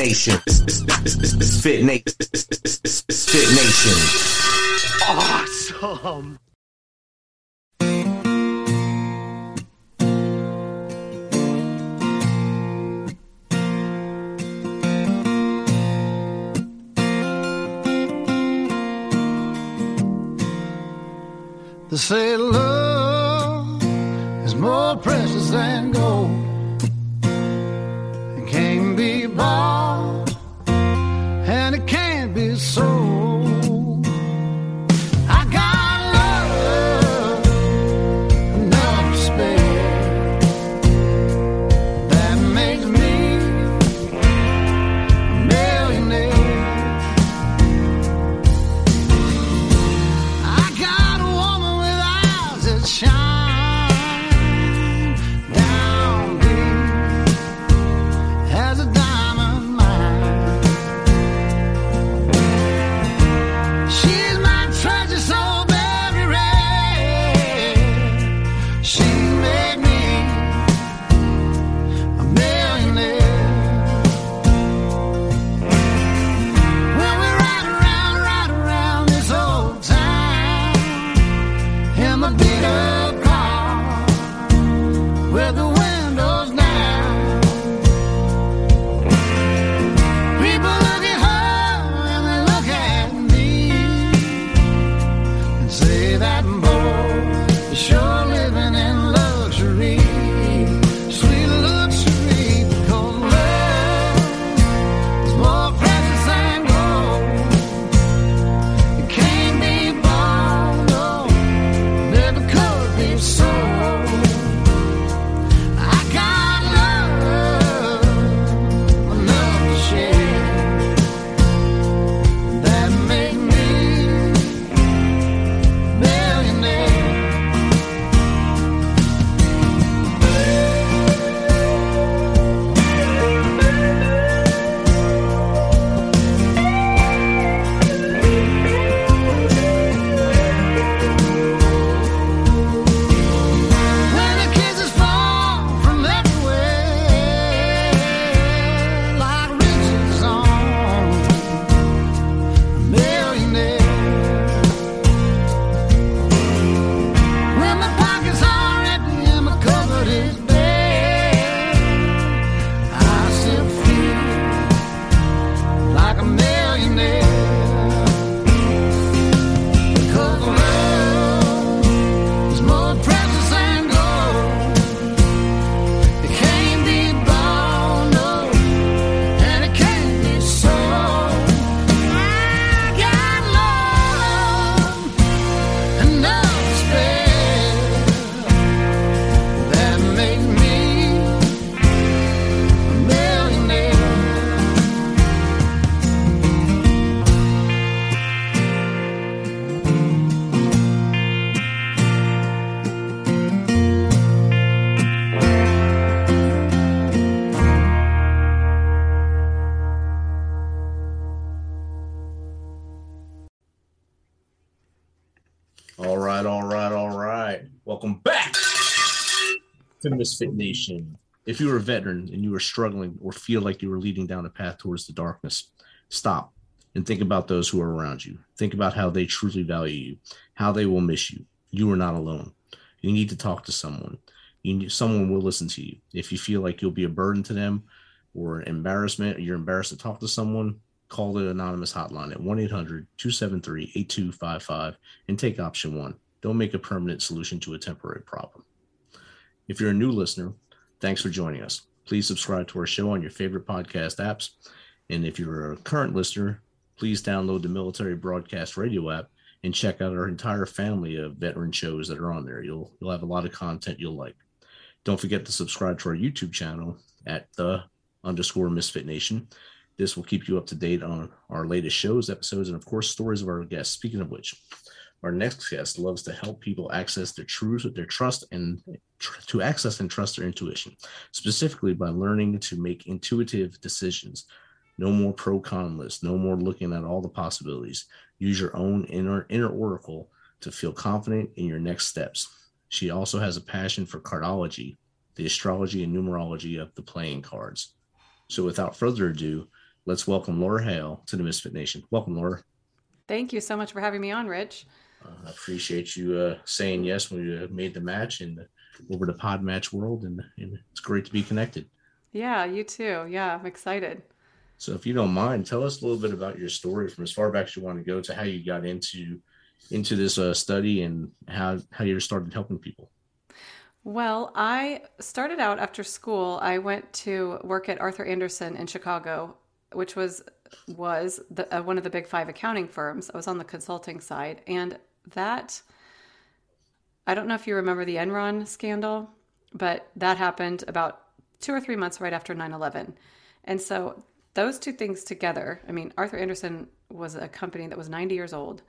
Nation. Misfit Nation. Misfit Nation. Awesome. They say love is more precious than gold. Misfit Nation. If you are a veteran and you are struggling or feel like you are leading down a path towards the darkness, stop and think about those who are around you. Think about how they truly value you, how they will miss you. You are not alone. You need to talk to someone. You need, someone will listen to you. If you feel like you'll be a burden to them or embarrassment, or you're embarrassed to talk to someone, call the anonymous hotline at 1-800-273-8255 and take option one. Don't make a permanent solution to a temporary problem. If you're a new listener, thanks for joining us. Please subscribe to our show on your favorite podcast apps. And if you're a current listener, please download the Military Broadcast Radio app and check out our entire family of veteran shows that are on there. You'll you'll have a lot of content you'll like. Don't forget to subscribe to our YouTube channel at the underscore Misfit Nation. This will keep you up to date on our latest shows, episodes, and of course, stories of our guests. Speaking of which, our next guest loves to help people access their truth, their trust, and tr- to access and trust their intuition, specifically by learning to make intuitive decisions. No more pro con lists, no more looking at all the possibilities. Use your own inner inner oracle to feel confident in your next steps. She also has a passion for cardology, the astrology and numerology of the playing cards. So, without further ado, let's welcome Laura Haehl to the Misfit Nation. Welcome, Laura. Thank you so much for having me on, Rich. Uh, I appreciate you uh, saying yes when you made the match and over to Pod Match World, and, and it's great to be connected. Yeah, you too. Yeah, I'm excited. So, if you don't mind, tell us a little bit about your story from as far back as you want to go to how you got into into this uh, study and how how you started helping people. Well, I started out after school. I went to work at Arthur Andersen in Chicago, which was was the, uh, one of the big five accounting firms. I was on the consulting side, and that I don't know if you remember the Enron scandal, but that happened about two or three months right after 9/11, and so those two things together. I mean, Arthur Andersen was a company that was 90 years old,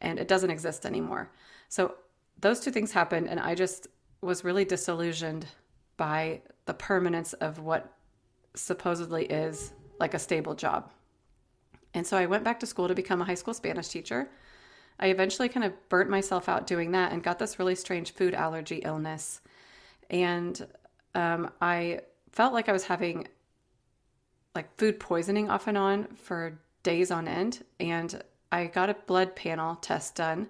and it doesn't exist anymore. So those two things happened, and I just was really disillusioned by the permanence of what supposedly is like a stable job. And so I went back to school to become a high school Spanish teacher. I eventually kind of burnt myself out doing that and got this really strange food allergy illness. And um, I felt like I was having like food poisoning off and on for days on end. And I got a blood panel test done,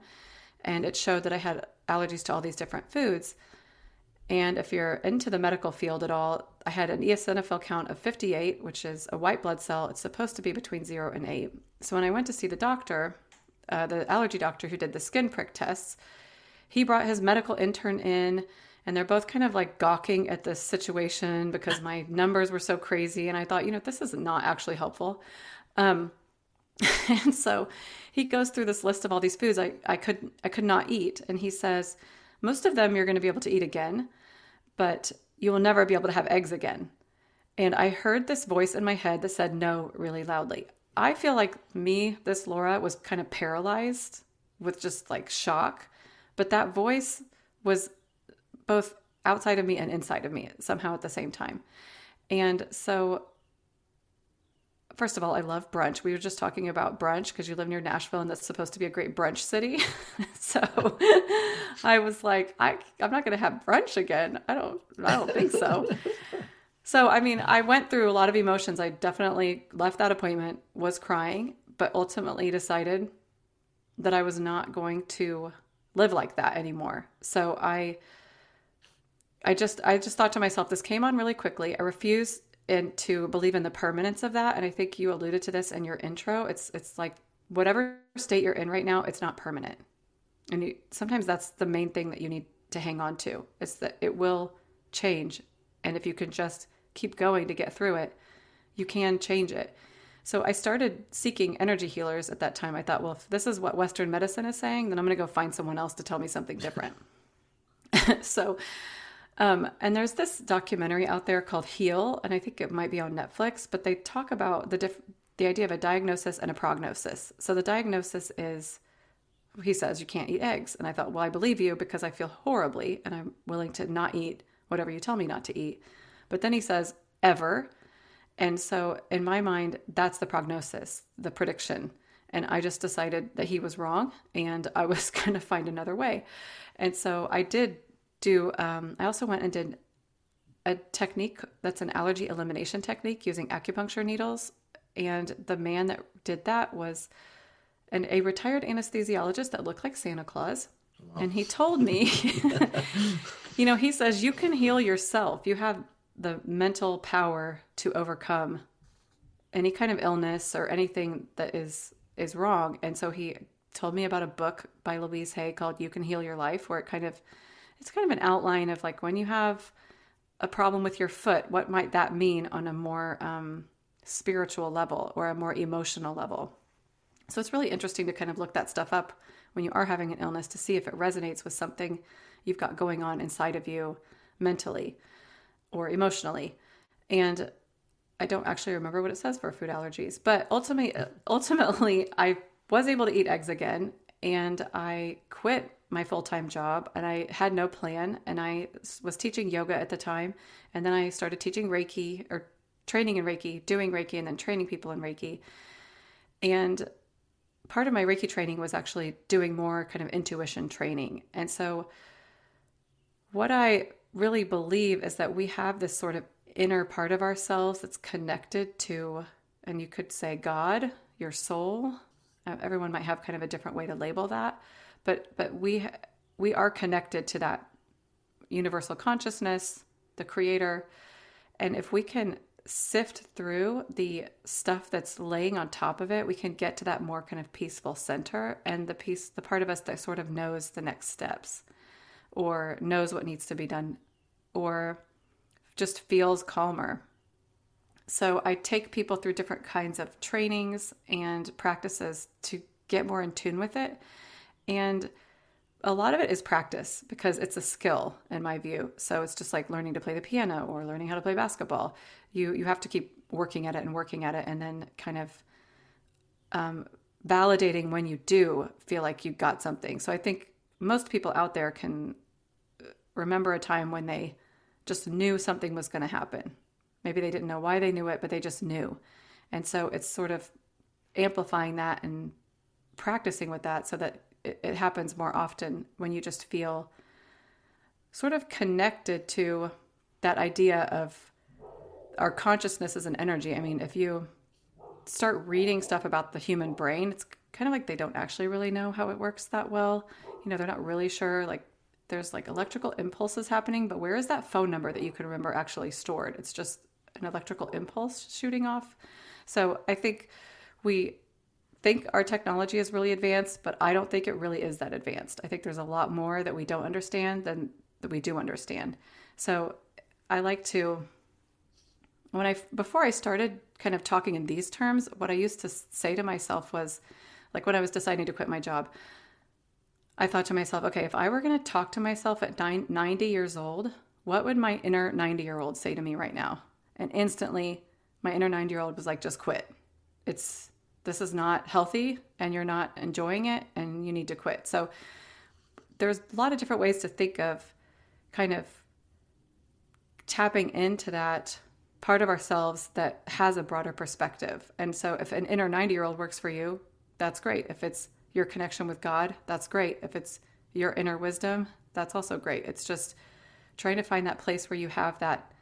and it showed that I had allergies to all these different foods. And if you're into the medical field at all, I had an eosinophil count of 58, which is a white blood cell. It's supposed to be between zero and eight. So when I went to see the doctor, uh, the allergy doctor who did the skin prick tests, he brought his medical intern in, and they're both kind of like gawking at this situation because my numbers were so crazy. And I thought, you know, this is not actually helpful. Um, and so he goes through this list of all these foods I, I could I could not eat. And he says, most of them you're going to be able to eat again but you will never be able to have eggs again. And I heard this voice in my head that said no really loudly. I feel like me, this Laura, was kind of paralyzed with just like shock. But that voice was both outside of me and inside of me somehow at the same time. And so first of all, I love brunch. We were just talking about brunch because you live near Nashville and that's supposed to be a great brunch city. so I was like, I, I'm not going to have brunch again. I don't, I don't think so. so, I mean, I went through a lot of emotions. I definitely left that appointment, was crying, but ultimately decided that I was not going to live like that anymore. So I, I just, I just thought to myself, this came on really quickly. I refuse and to believe in the permanence of that and i think you alluded to this in your intro it's it's like whatever state you're in right now it's not permanent and you, sometimes that's the main thing that you need to hang on to is that it will change and if you can just keep going to get through it you can change it so i started seeking energy healers at that time i thought well if this is what western medicine is saying then i'm going to go find someone else to tell me something different so um, and there's this documentary out there called Heal, and I think it might be on Netflix, but they talk about the diff- the idea of a diagnosis and a prognosis. So the diagnosis is he says you can't eat eggs, and I thought, well, I believe you because I feel horribly, and I'm willing to not eat whatever you tell me not to eat. But then he says ever, and so in my mind, that's the prognosis, the prediction. And I just decided that he was wrong, and I was going to find another way. And so I did do um, I also went and did a technique that's an allergy elimination technique using acupuncture needles. And the man that did that was an, a retired anesthesiologist that looked like Santa Claus. Wow. And he told me, you know, he says, you can heal yourself. You have the mental power to overcome any kind of illness or anything that is is wrong. And so he told me about a book by Louise Hay called You Can Heal Your Life, where it kind of it's kind of an outline of like when you have a problem with your foot, what might that mean on a more um, spiritual level or a more emotional level? So it's really interesting to kind of look that stuff up when you are having an illness to see if it resonates with something you've got going on inside of you mentally or emotionally. And I don't actually remember what it says for food allergies, but ultimately, ultimately, I was able to eat eggs again, and I quit my full time job and I had no plan. And I was teaching yoga at the time. And then I started teaching Reiki or training in Reiki, doing Reiki, and then training people in Reiki. And part of my Reiki training was actually doing more kind of intuition training. And so, what I really believe is that we have this sort of inner part of ourselves that's connected to, and you could say God, your soul. Uh, Everyone might have kind of a different way to label that, but but we we are connected to that universal consciousness, the creator. And if we can sift through the stuff that's laying on top of it, we can get to that more kind of peaceful center and the piece the part of us that sort of knows the next steps or knows what needs to be done or just feels calmer. So I take people through different kinds of trainings and practices to get more in tune with it. And a lot of it is practice because it's a skill in my view. So it's just like learning to play the piano or learning how to play basketball. You you have to keep working at it and working at it, and then kind of um, validating when you do feel like you got something. So I think most people out there can remember a time when they just knew something was going to happen. Maybe they didn't know why they knew it, but they just knew. And so it's sort of amplifying that and practicing with that so that it, it happens more often when you just feel sort of connected to that idea of our consciousness as an energy. I mean, if you start reading stuff about the human brain, it's kind of like they don't actually really know how it works that well. You know, they're not really sure. Like, there's like electrical impulses happening, but where is that phone number that you can remember actually stored? It's just an electrical impulse shooting off. So I think we think our technology is really advanced, but I don't think it really is that advanced. I think there's a lot more that we don't understand than that we do understand. So I like to when I before I started kind of talking in these terms, what I used to say to myself was like when I was deciding to quit my job, I thought to myself, okay, if I were going to talk to myself at 90 years old, what would my inner 90 year old say to me right now? And instantly, my inner 90 year old was like, just quit. It's this is not healthy and you're not enjoying it and you need to quit. So there's a lot of different ways to think of kind of tapping into that part of ourselves that has a broader perspective. And so if an inner 90 year old works for you, that's great. If it's your connection with God, that's great. If it's your inner wisdom, that's also great. It's just trying to find that place where you have that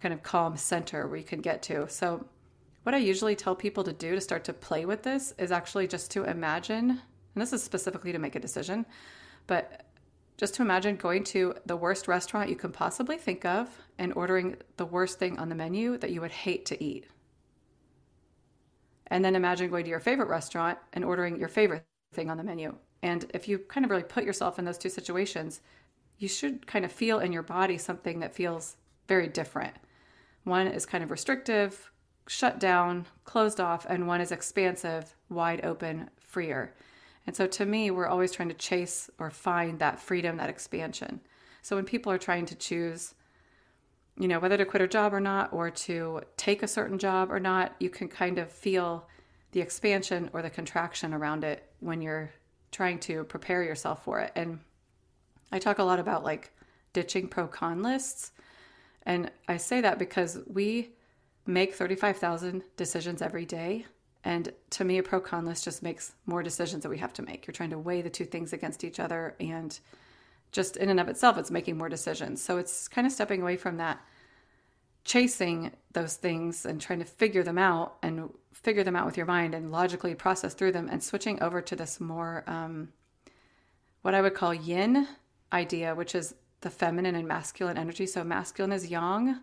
kind of calm center where you can get to. So what I usually tell people to do to start to play with this is actually just to imagine, and this is specifically to make a decision, but just to imagine going to the worst restaurant you can possibly think of and ordering the worst thing on the menu that you would hate to eat. And then imagine going to your favorite restaurant and ordering your favorite thing on the menu. And if you kind of really put yourself in those two situations, you should kind of feel in your body something that feels very different. One is kind of restrictive, shut down, closed off, and one is expansive, wide open, freer. And so to me, we're always trying to chase or find that freedom, that expansion. So when people are trying to choose, you know, whether to quit a job or not, or to take a certain job or not, you can kind of feel the expansion or the contraction around it when you're trying to prepare yourself for it. And I talk a lot about like ditching pro con lists. And I say that because we make 35,000 decisions every day. And to me, a pro con list just makes more decisions that we have to make. You're trying to weigh the two things against each other. And just in and of itself, it's making more decisions. So it's kind of stepping away from that chasing those things and trying to figure them out and figure them out with your mind and logically process through them and switching over to this more um, what I would call yin idea, which is the feminine and masculine energy. So masculine is yang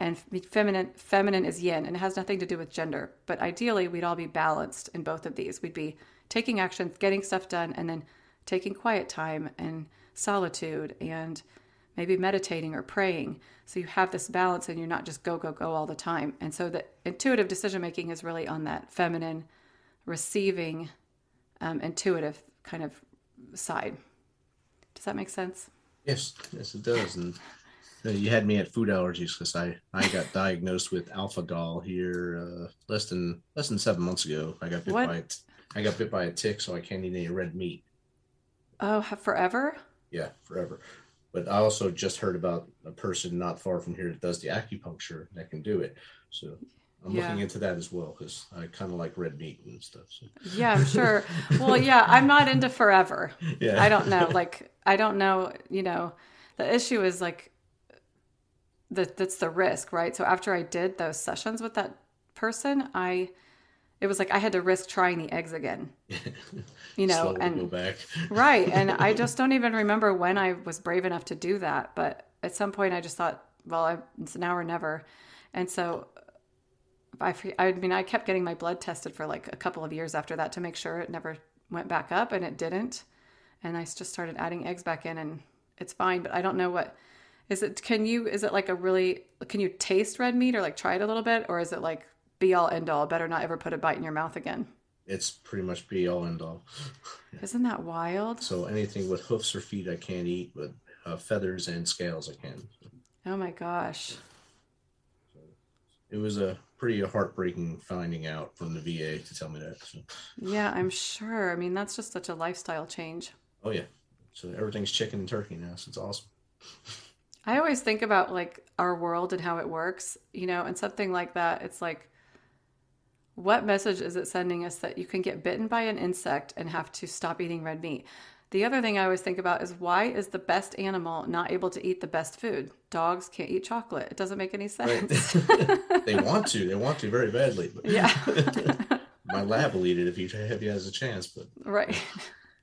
and feminine feminine is yin and it has nothing to do with gender. But ideally we'd all be balanced in both of these. We'd be taking action, getting stuff done, and then taking quiet time and solitude and maybe meditating or praying. So you have this balance and you're not just go, go, go all the time. And so the intuitive decision making is really on that feminine, receiving, um, intuitive kind of side. Does that make sense? Yes, yes, it does. And uh, you had me at food allergies because I I got diagnosed with alpha gal here uh, less than less than seven months ago. I got bit What? by a I got bit by a tick, so I can't eat any red meat. Oh, forever? Yeah, forever. But I also just heard about a person not far from here that does the acupuncture that can do it. So I'm Yeah. looking into that as well because I kind of like red meat and stuff. So Yeah, I'm sure. well, yeah, I'm not into forever. yeah, I don't know. Like, I don't know. You know, the issue is like, that that's the risk, right? So after I did those sessions with that person, I it was like I had to risk trying the eggs again. You know, and back. right, and I just don't even remember when I was brave enough to do that, but at some point I just thought, well, I, it's now or never. And so I, I mean, I kept getting my blood tested for like a couple of years after that to make sure it never went back up and it didn't. And I just started adding eggs back in and it's fine, but I don't know what is it can you is it like a really can you taste red meat or like try it a little bit or is it like be all end all better not ever put a bite in your mouth again? It's pretty much be all end all. Isn't that wild? So anything with hoofs or feet I can't eat, but uh, feathers and scales I can. Oh my gosh. It was a pretty heartbreaking finding out from the VA to tell me that. So, Yeah, I'm sure. I mean, that's just such a lifestyle change. oh yeah, so everything's chicken and turkey now. So it's awesome. I always think about like our world and how it works, you know, and something like that. It's like, what message is it sending us that you can get bitten by an insect and have to stop eating red meat? The other thing I always think about is why is the best animal not able to eat the best food? Dogs can't eat chocolate. It doesn't make any Right. sense. they want to. They want to very badly. But yeah. my lab will eat it if he if he has a chance, but right.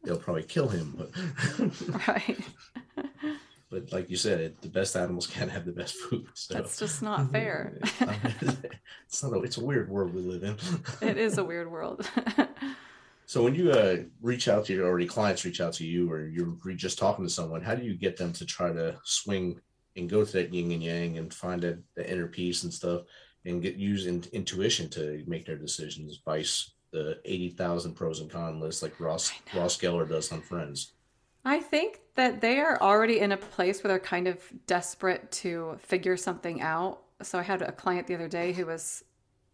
they'll probably kill him. But Right. But like you said, it, the best animals can't have the best food. So That's just not fair. it's not. A, it's a weird world we live in. it is a weird world. So when you uh, reach out to your already clients reach out to you, or you're just talking to someone, how do you get them to try to swing and go to that yin and yang and find that the inner peace and stuff, and get use in, intuition to make their decisions, vice the eighty thousand pros and cons list like Ross Ross Geller does on Friends. I think that they are already in a place where they're kind of desperate to figure something out. So I had a client the other day who was,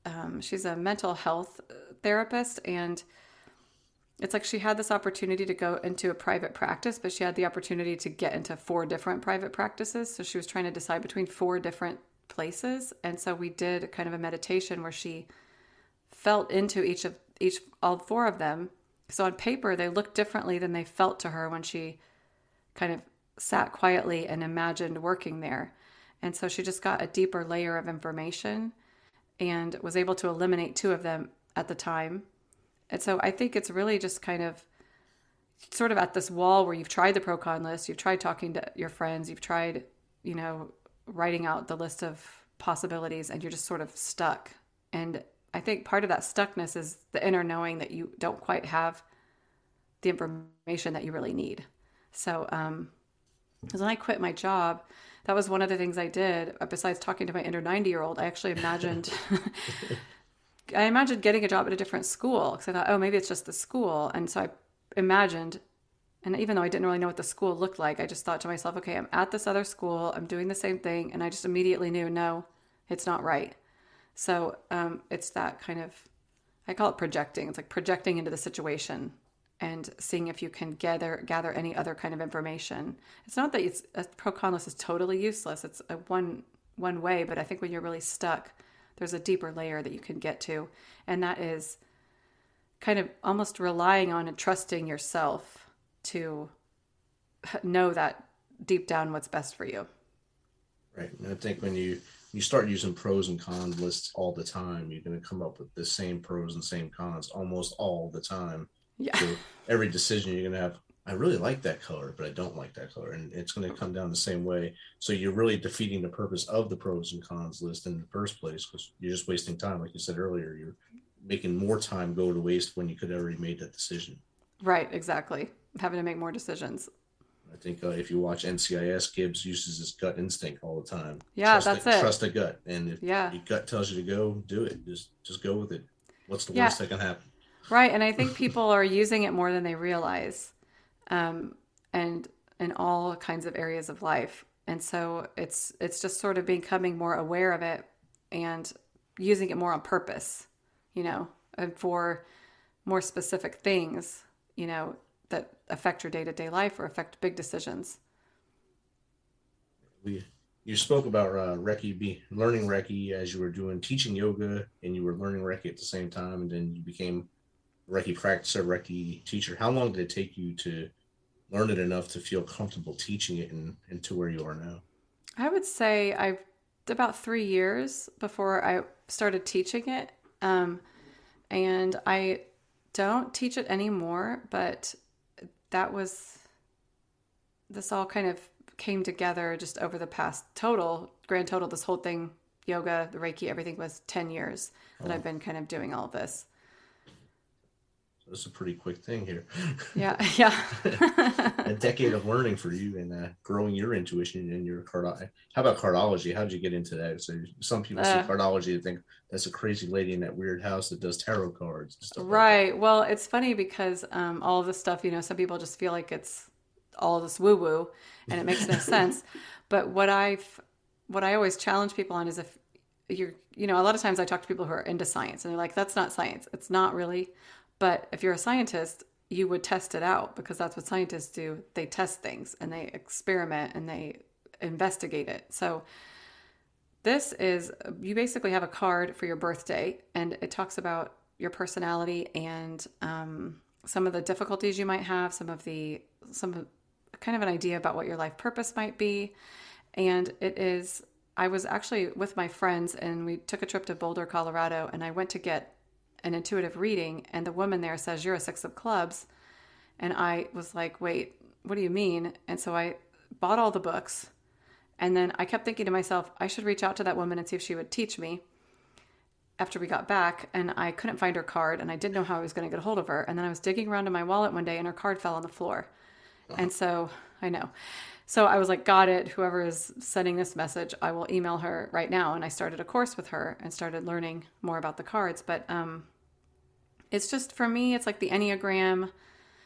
um, she's a mental health therapist, and it's like she had this opportunity to go into a private practice, but she had the opportunity to get into four different private practices. So she was trying to decide between four different places. And so we did kind of a meditation where she felt into each of each all four of them. So on paper they looked differently than they felt to her when she kind of sat quietly and imagined working there. And so she just got a deeper layer of information and was able to eliminate two of them at the time. And so I think it's really just kind of sort of at this wall where you've tried the pro con list, you've tried talking to your friends, you've tried, you know, writing out the list of possibilities, and you're just sort of stuck. And I think part of that stuckness is the inner knowing that you don't quite have the information that you really need. So, um, when I quit my job, that was one of the things I did. uh, Besides talking to my inner 90 year old, I actually imagined, I imagined getting a job at a different school because I thought, oh, maybe it's just the school. And so I imagined, and even though I didn't really know what the school looked like, I just thought to myself, okay, I'm at this other school, I'm doing the same thing. And I just immediately knew, no, it's not right. So um, it's that kind of, I call it projecting. It's like projecting into the situation and seeing if you can gather gather any other kind of information. It's not that it's a pro con list is totally useless. It's a one one way, but I think when you're really stuck, there's a deeper layer that you can get to, and that is kind of almost relying on and trusting yourself to know that deep down what's best for you. Right. And I think when you you start using pros and cons lists all the time, you're going to come up with the same pros and same cons almost all the time. Yeah. So every decision you're going to have, I really like that color, but I don't like that color. And it's going to come down the same way. So you're really defeating the purpose of the pros and cons list in the first place because you're just wasting time. Like you said earlier, you're making more time go to waste when you could have already made that decision. Right, exactly. Having to make more decisions. I think uh, if you watch NCIS, Gibbs uses his gut instinct all the time. Yeah, Trust that's the, it. Trust the gut, and if Yeah. your gut tells you to go, do it. Just just go with it. What's the Yeah. worst that can happen? Right, and I think people are using it more than they realize, um, and in all kinds of areas of life. And so it's it's just sort of becoming more aware of it and using it more on purpose, you know, and for more specific things, you know, that affect your day to day life or affect big decisions. We you spoke about uh, Reiki, be learning Reiki as you were doing teaching yoga, and you were learning Reiki at the same time, and then you became Reiki practicer, Reiki teacher. How long did it take you to learn it enough to feel comfortable teaching it and, and to where you are now? I would say I've about three years before I started teaching it. Um, and I don't teach it anymore, but that was, this all kind of came together just over the past total, grand total, this whole thing, yoga, the Reiki, everything was 10 years that I've oh. been kind of doing all this. That's a pretty quick thing here. Yeah. Yeah. a decade of learning for you and uh, growing your intuition and your card. How about cardology? How did you get into that? So some people see Uh. cardology and think that's a crazy lady in that weird house that does tarot cards. And stuff like. Right. Well, it's funny because um, all of this stuff, you know, some people just feel like it's all this woo woo and it makes no sense. But what I've, what I always challenge people on is if you're, you know, a lot of times I talk to people who are into science and they're like, that's not science. It's not really. But if you're a scientist, you would test it out because that's what scientists do. They test things and they experiment and they investigate it. So, this is you basically have a card for your birthday, and it talks about your personality and um, some of the difficulties you might have, some of the some kind of an idea about what your life purpose might be. And it is, I was actually with my friends, and we took a trip to Boulder, Colorado, and I went to get an intuitive reading, and the woman there says you're a six of clubs, and I was like, wait, what do you mean? And so I bought all the books. And then I kept thinking to myself, I should reach out to that woman and see if she would teach me after we got back. And I couldn't find her card and I didn't know how I was going to get a hold of her. And then I was digging around in my wallet one day and her card fell on the floor. And so I know. So I was like, got it. Whoever is sending this message, I will email her right now. And I started a course with her and started learning more about the cards. But um, it's just for me, it's like the Enneagram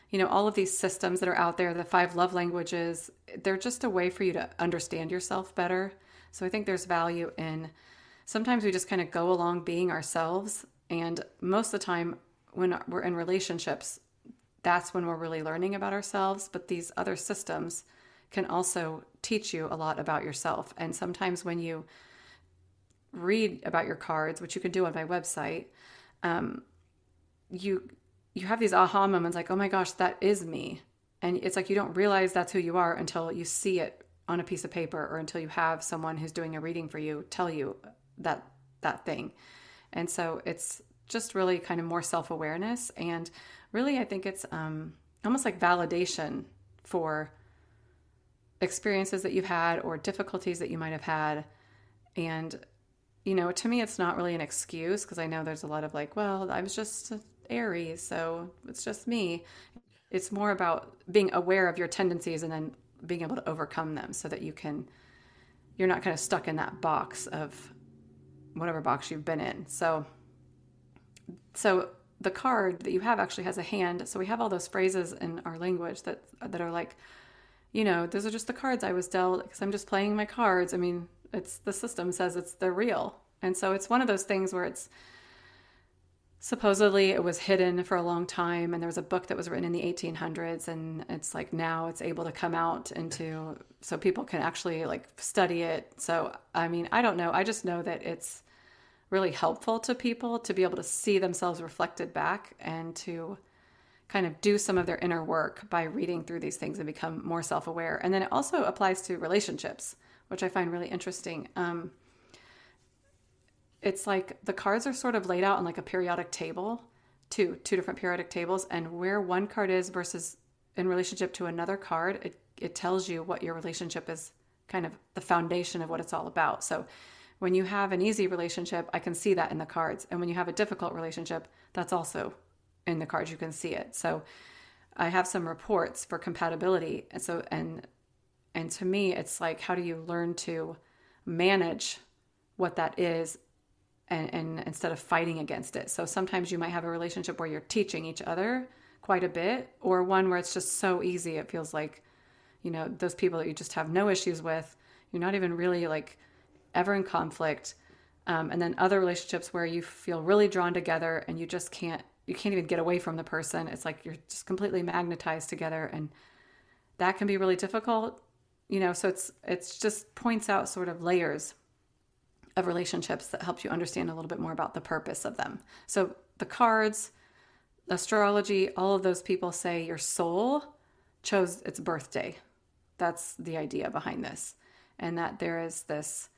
you know, all of these systems that are out there, the five love languages, they're just a way for you to understand yourself better. So I think there's value in sometimes we just kind of go along being ourselves. And most of the time, when we're in relationships, that's when we're really learning about ourselves. But these other systems can also teach you a lot about yourself. And sometimes when you read about your cards, which you can do on my website, um, you you have these aha moments like, oh my gosh, that is me. And it's like you don't realize that's who you are until you see it on a piece of paper or until you have someone who's doing a reading for you tell you that that thing. And so it's just really kind of more self-awareness and really I think it's um almost like validation for experiences that you've had or difficulties that you might have had and you know to me it's not really an excuse because i know there's a lot of like well i was just aries so it's just me. It's more about being aware of your tendencies and then being able to overcome them so that you can you're not kind of stuck in that box of whatever box you've been in. So so the card that you have actually has a hand. So we have all those phrases in our language that that are like you know those are just the cards i was dealt because i'm just playing my cards. I mean it's the system says it's they're real. And so it's one of those things where it's supposedly it was hidden for a long time and there was a book that was written in the 1800s and it's like now it's able to come out into so people can actually like study it. So i mean i don't know. I just know that it's really helpful to people to be able to see themselves reflected back and to kind of do some of their inner work by reading through these things and become more self-aware. And then it also applies to relationships which i find really interesting. Um, it's like the cards are sort of laid out on like a periodic table two two different periodic tables and where one card is versus in relationship to another card it, it tells you what your relationship is kind of the foundation of what it's all about. So when you have an easy relationship i can see that in the cards. And when you have a difficult relationship that's also in the cards you can see it. So i have some reports for compatibility. And so and and to me it's like how do you learn to manage what that is and, and instead of fighting against it. So sometimes you might have a relationship where you're teaching each other quite a bit, or one where it's just so easy. It feels like, you know, those people that you just have no issues with. You're not even really like ever in conflict. Um, and then other relationships where you feel really drawn together and you just can't, you can't even get away from the person. It's like you're just completely magnetized together, and that can be really difficult. You know, so it's it's just points out sort of layers of relationships that helps you understand a little bit more about the purpose of them. So the cards, astrology, all of those people say your soul chose its birthday. That's the idea behind this. And that there is this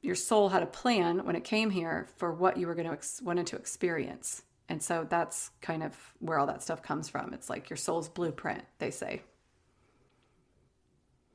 your soul had a plan when it came here for what you were going to ex- wanted to experience. And so that's kind of where all that stuff comes from. It's like your soul's blueprint, they say.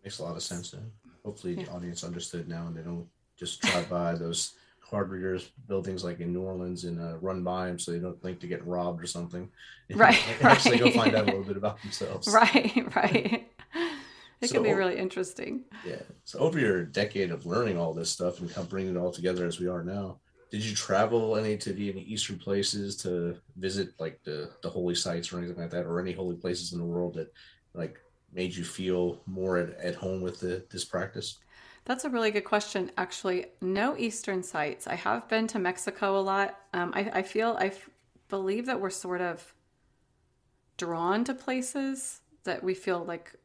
Makes a lot of sense. Hopefully, the audience understood now, and they don't just drive by those card readers buildings like in New Orleans and uh, run by them so they don't think to get robbed or something. Right, Actually, go find out a little bit about themselves. Right, right. It can be really interesting. Yeah. So over your decade of learning all this stuff and kind of bringing it all together as we are now, did you travel any to the any Eastern places to visit like the the holy sites or anything like that, or any holy places in the world that like made you feel more at, at home with the, this practice? That's a really good question. Actually, no Eastern sites. I have been to Mexico a lot. Um, I, I feel, I f- believe that we're sort of drawn to places that we feel like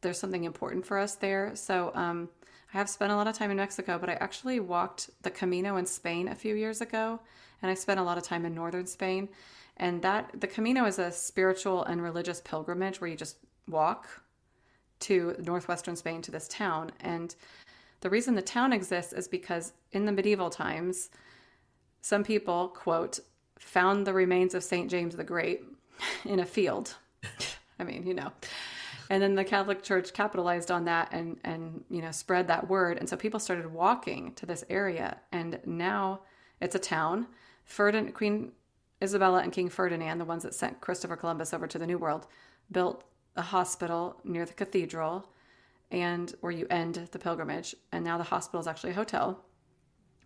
there's something important for us there. So um, I have spent a lot of time in Mexico, but I actually walked the Camino in Spain a few years ago, and I spent a lot of time in northern Spain. And that the Camino is a spiritual and religious pilgrimage where you just walk to northwestern Spain to this town. And the reason the town exists is because in the medieval times, some people, quote, found the remains of St. James the Great in a field. I mean, you know. And then the Catholic Church capitalized on that and and you know spread that word. And so people started walking to this area. And now it's a town. Ferdinand, Queen Isabella and King Ferdinand, the ones that sent Christopher Columbus over to the New World, built hospital near the cathedral and where you end the pilgrimage. And now the hospital is actually a hotel.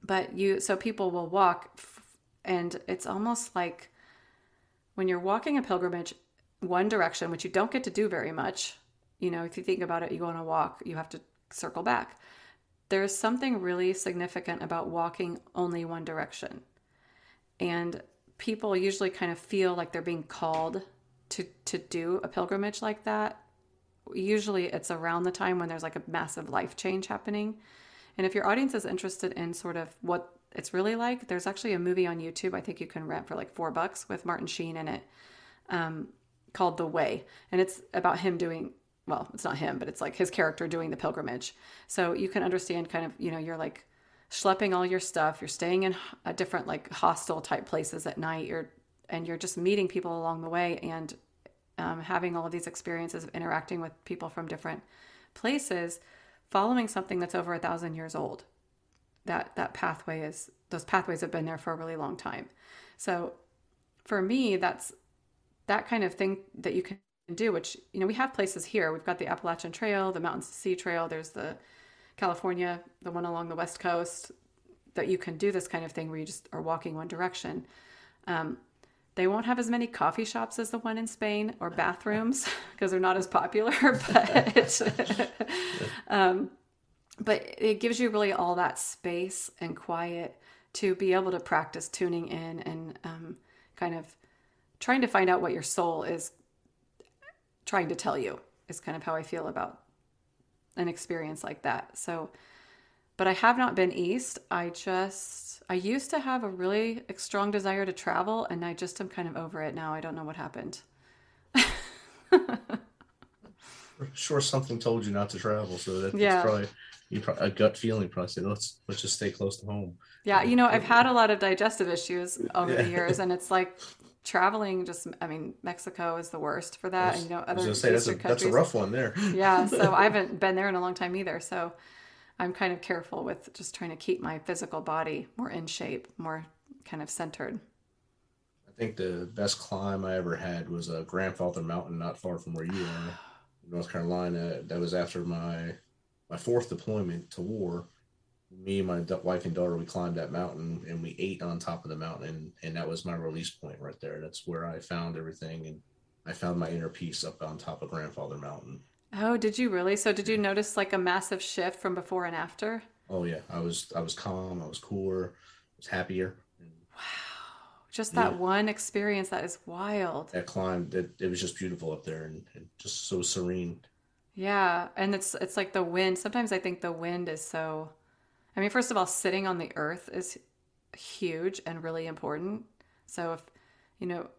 But you, so people will walk, and it's almost like when you're walking a pilgrimage one direction, which you don't get to do very much. You know, if you think about it, you go on a walk, you have to circle back. There's something really significant about walking only one direction. And people usually kind of feel like they're being called to to do a pilgrimage like that. Usually it's around the time when there's like a massive life change happening. And if your audience is interested in sort of what it's really like, there's actually a movie on YouTube I think you can rent for like four bucks with Martin Sheen in it um, called The Way. And it's about him doing, well, it's not him, but it's like his character doing the pilgrimage. So you can understand kind of, you know, you're like schlepping all your stuff, you're staying in a different like hostel type places at night, you're, and you're just meeting people along the way and um, having all of these experiences of interacting with people from different places, following something that's over a thousand years old. That that pathway is those pathways have been there for a really long time. So for me, that's that kind of thing that you can do. Which you know we have places here. We've got the Appalachian Trail, the Mountains to Sea Trail. There's the California, the one along the west coast that you can do this kind of thing where you just are walking one direction. Um, they won't have as many coffee shops as the one in Spain or bathrooms because they're not as popular, but um, but it gives you really all that space and quiet to be able to practice tuning in and um, kind of trying to find out what your soul is trying to tell you is kind of how I feel about an experience like that. So, but I have not been east. I just I used to have a really strong desire to travel, and I just am kind of over it now. I don't know what happened. Sure, something told you not to travel, so that's Yeah. probably you pro- a gut feeling. Probably said, let's let's just stay close to home. Yeah, you know, I've had a lot of digestive issues over the years, and it's like traveling. Just, I mean, Mexico is the worst for that, and you know, I was other say that's a that's a rough one there. yeah, so I haven't been there in a long time either. So I'm kind of careful with just trying to keep my physical body more in shape, more kind of centered. I think the best climb I ever had was a Grandfather Mountain, not far from where you are, North Carolina. That was after my my fourth deployment to war. Me and my wife and daughter, we climbed that mountain and we ate on top of the mountain, and, and that was my release point right there. That's where I found everything, and I found my inner peace up on top of Grandfather Mountain. Oh, did you really? So did you notice like a massive shift from before and after? Oh yeah, I was I was calm, I was cooler, I was happier. Wow. Just that Yeah. one experience that is wild. that climb, it, it was just beautiful up there, and, and just so serene. Yeah, and it's it's like the wind. Sometimes I think the wind is so I mean, first of all, sitting on the earth is huge and really important. So if you know,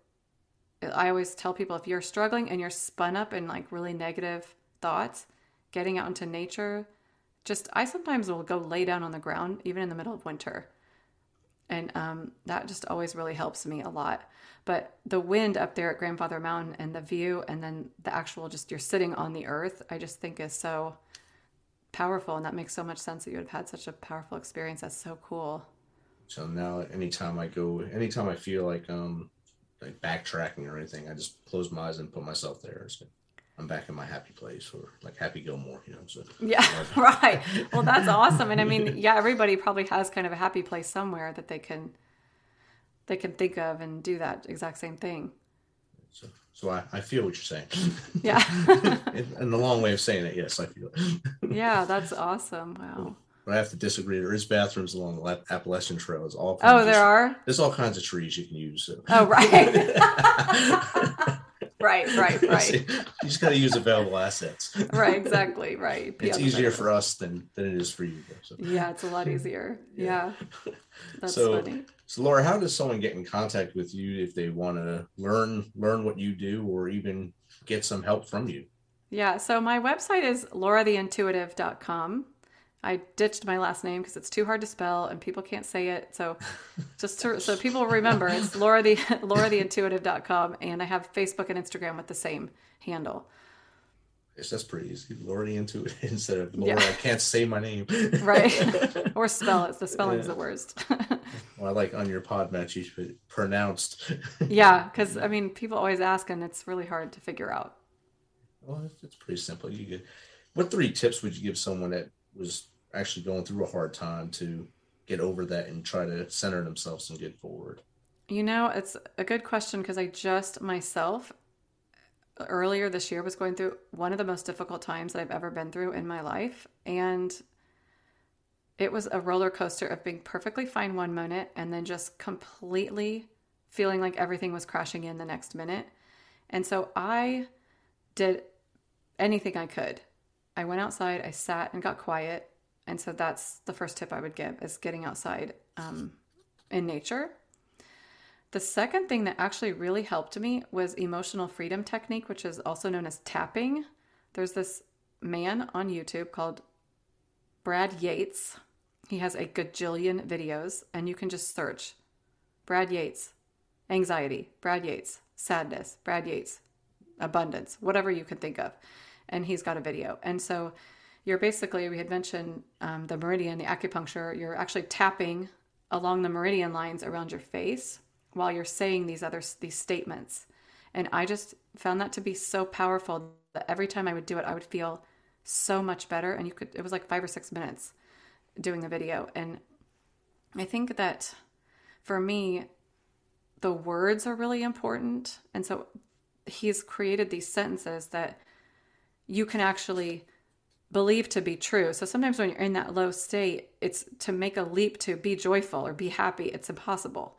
I always tell people if you're struggling and you're spun up in like really negative thoughts, getting out into nature just I sometimes will go lay down on the ground even in the middle of winter. And um, that just always really helps me a lot. But the wind up there at Grandfather Mountain and the view, and then the actual just you're sitting on the earth, I just think is so powerful. And that makes so much sense that you would have had such a powerful experience. That's so cool. So now, anytime I go, anytime I feel like um like backtracking or anything, I just close my eyes and put myself there. I'm back in my happy place, or like Happy Gilmore, you know. So Yeah, right. Well, that's awesome. And I mean, yeah, everybody probably has kind of a happy place somewhere that they can they can think of and do that exact same thing. so, so I, I feel what you're saying. Yeah. in, in the long way of saying it, yes, I feel it. yeah, that's awesome. Wow. But I have to disagree. There is bathrooms along the Appalachian Trail. There's all Oh, kinds of- there are? There's all kinds of trees you can use. So. Oh, right. Right, right, right. you just got to use available assets. Right, exactly. Right. It's easier for us than than it is for you. So, Yeah, it's a lot easier. Yeah. That's So- funny. so Laura, how does someone get in contact with you if they want to learn learn what you do or even get some help from you? Yeah, so my website is lauratheintuitive.com. I ditched my last name because it's too hard to spell and people can't say it. So just to, so people remember, it's Laura the lauratheintuitive.com and I have Facebook and Instagram with the same handle. It's that's pretty easy. Laura the Intuitive instead of Laura. Yeah. I can't say my name. Right. or spell it. The spelling's the worst. Well, I like on your PodMatch, you should put pronounced. yeah, because I mean, people always ask and it's really hard to figure out. well, it's, it's pretty simple. You get what three tips would you give someone that was actually going through a hard time to get over that and try to center themselves and get forward? You know, it's a good question because I just myself earlier this year was going through one of the most difficult times that I've ever been through in my life. And it was a roller coaster of being perfectly fine one minute and then just completely feeling like everything was crashing in the next minute. And so I did anything I could. I went outside, I sat and got quiet. And so that's the first tip I would give is getting outside um, in nature. The second thing that actually really helped me was emotional freedom technique, which is also known as tapping. There's this man on YouTube called Brad Yates. He has a gajillion videos, and you can just search Brad Yates, anxiety, Brad Yates, sadness, Brad Yates, abundance, whatever you can think of. And he's got a video. And so you're basically, we had mentioned um, the meridian, the acupuncture, you're actually tapping along the meridian lines around your face while you're saying these other these statements. And I just found that to be so powerful that every time I would do it, I would feel so much better. And you could, it was like five or six minutes doing the video. And I think that for me, the words are really important. And so he's created these sentences that you can actually believe to be true. So sometimes when you're in that low state, it's to make a leap to be joyful or be happy, it's impossible.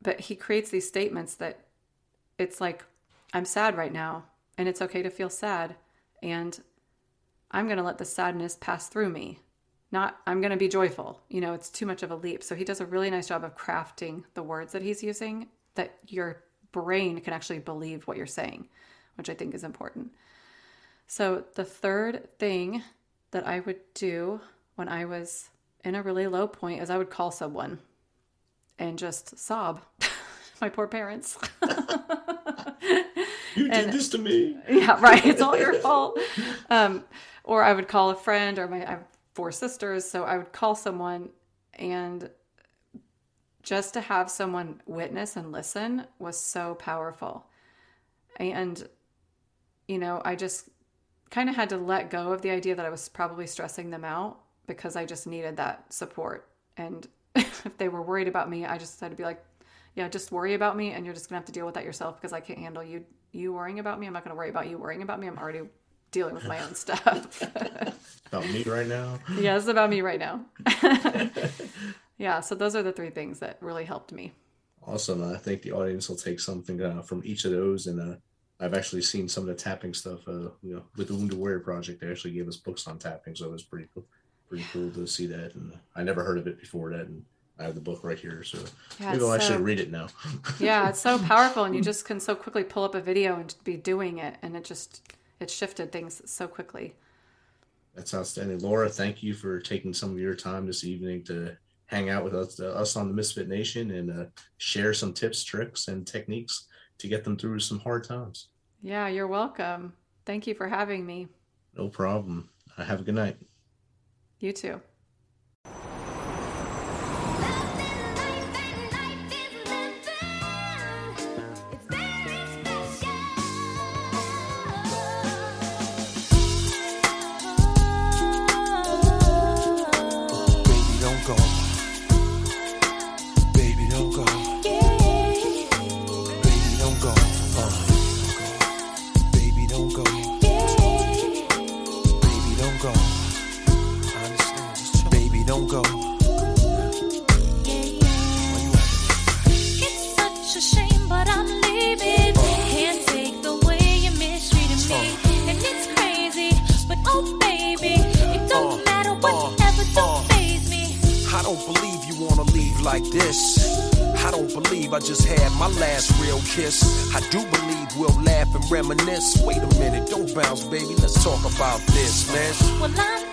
But he creates these statements that it's like, I'm sad right now, and it's okay to feel sad. And I'm going to let the sadness pass through me. Not, I'm going to be joyful. You know, it's too much of a leap. So he does a really nice job of crafting the words that he's using that your brain can actually believe what you're saying, which I think is important. So the third thing that I would do when I was in a really low point is I would call someone and just sob. My poor parents. You And- did this to me. yeah, right. It's all your fault. Um, or I would call a friend, or my I have four sisters, so I would call someone, and just to have someone witness and listen was so powerful. And you know, I just kind of had to let go of the idea that I was probably stressing them out because I just needed that support. And if they were worried about me, I just had to be like, yeah, just worry about me and you're just gonna have to deal with that yourself because I can't handle you you worrying about me. I'm not gonna worry about you worrying about me. I'm already dealing with my own stuff. About me right now. yeah, it's about me right now. yeah, so those are the three things that really helped me. Awesome. I think the audience will take something uh, from each of those. And uh, I've actually seen some of the tapping stuff. Uh, you know, with the Wounded Warrior Project, they actually gave us books on tapping, so it was pretty cool. Pretty cool to see that. And I never heard of it before that. And I have the book right here, so Yeah, maybe I'll it's actually read it now. yeah, it's so powerful and you just can so quickly pull up a video and be doing it and it just it shifted things so quickly. That's outstanding. Laura, thank you for taking some of your time this evening to hang out with us, uh, us on the Misfit Nation and uh, share some tips, tricks, and techniques to get them through some hard times. Yeah, you're welcome. Thank you for having me. No problem. Have a good night. You too. I just had my last real kiss. I do believe we'll laugh and reminisce. Wait a minute, don't bounce, baby. Let's talk about this, man. Well, I'm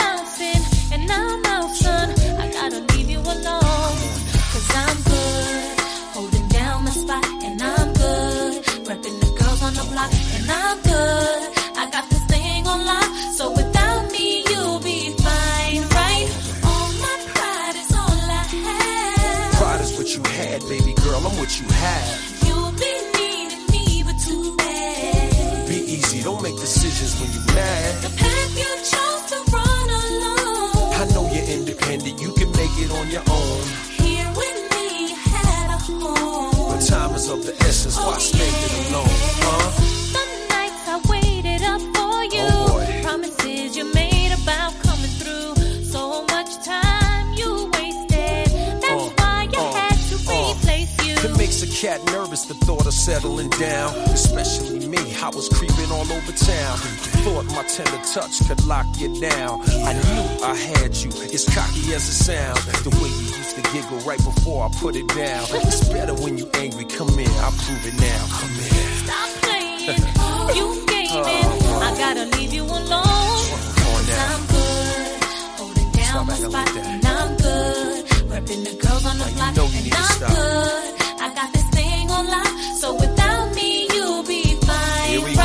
makes a cat nervous the thought of settling down. Especially me, I was creeping all over town. Thought my tender touch could lock you down. I knew I had you, as cocky as it sounds. The way you used to giggle right before I put it down. It's better when you angry. Come here, I'll prove it now. Come here. Stop playing. you gaming. I gotta leave you alone. Cause. I'm good. Holding down Stop my spot. and I'm good. Repping the girls on the block. you and need to I'm good. I got this thing on lock. So without me, you'll be fine. Here we go.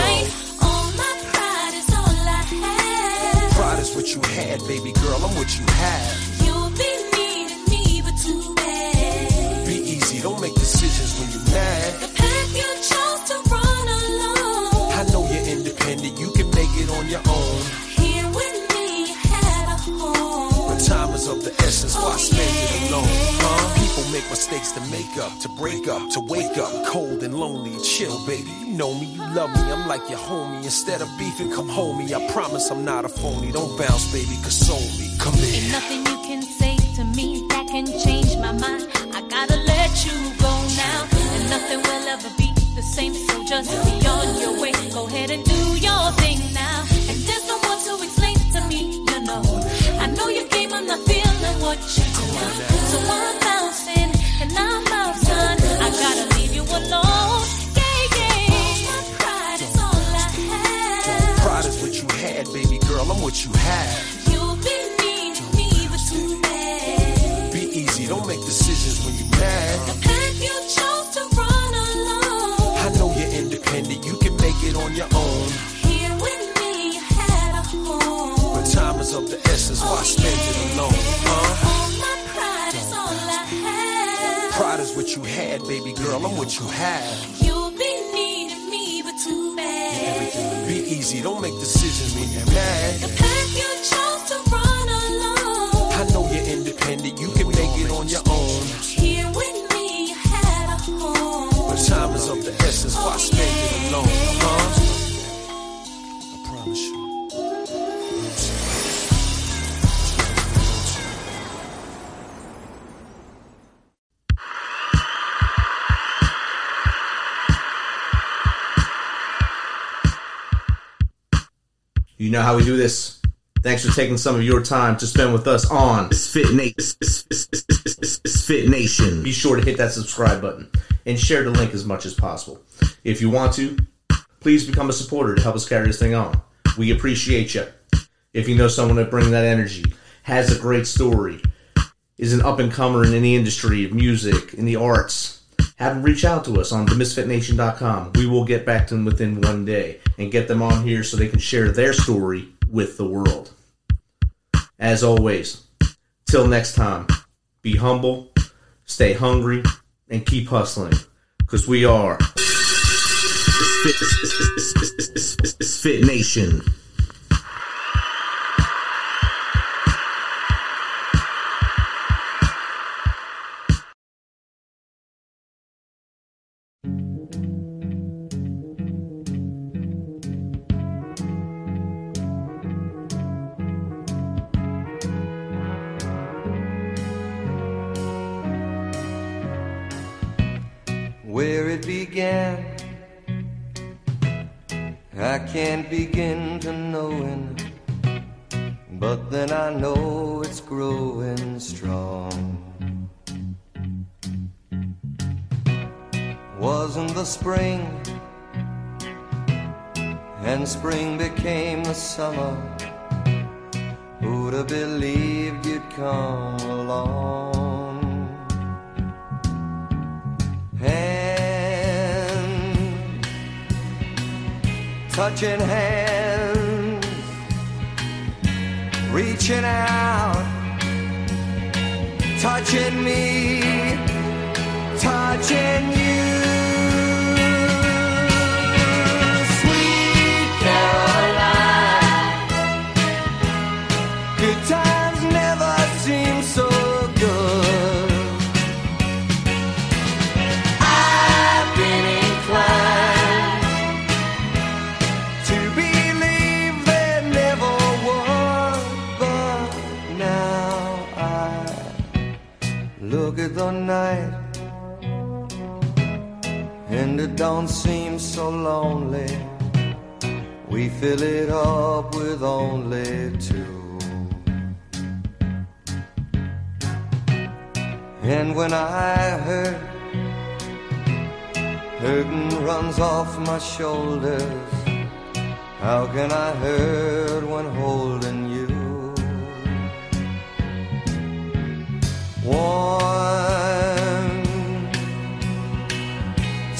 All my pride is all I have. Pride is what you had, baby girl. I'm what you have. You'll be needing me, but too bad. Be easy, don't make decisions when you're mad. The path you chose to run alone. I know you're independent, you can make it on your own. Here with me, you had a home. But time is of the essence, why Oh, spend it alone? Huh? Make mistakes to make up, to break up, to wake up, cold and lonely. Chill, baby. You know me, you love me. I'm like your homie. Instead of beefing, come home me. I promise I'm not a phony. Don't bounce, baby, console me. Come in. Ain't nothing you can say to me that can change my mind. I gotta let you go now. And nothing will ever be the same, so just be on your way. Go ahead and do your thing now. And there's no more to explain to me, you know. I know you came, I'm not feeling what you do. So girl. I'm what you have. You'll be needing me, but too bad. Be easy, don't make decisions when you're mad. The path you chose to run alone. I know you're independent, you can make it on your own. Here with me, you had a home. But time is of the essence, why oh, spend it alone? You know how we do this. Thanks for taking some of your time to spend with us on Misfit Nation. Misfit Nation. Be sure to hit that subscribe button and share the link as much as possible. If you want to, please become a supporter to help us carry this thing on. We appreciate you. If you know someone that brings that energy, has a great story, is an up and comer in any industry of music, in the arts, have them reach out to us on themisfitnation.com. We will get back to them within one day and get them on here so they can share their story with the world. As always, till next time, be humble, stay hungry, and keep hustling. Because we are Fit, Nation. Summer. Who'd have believed you'd come along? hand, touching hands, reaching out, touching me, touching you. So lonely. We fill it up with only two. And when I hurt Hurting runs off my shoulders. How can I hurt when holding you? Warm,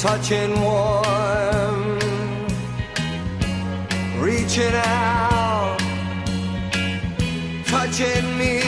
touching warm, reaching out, touching me.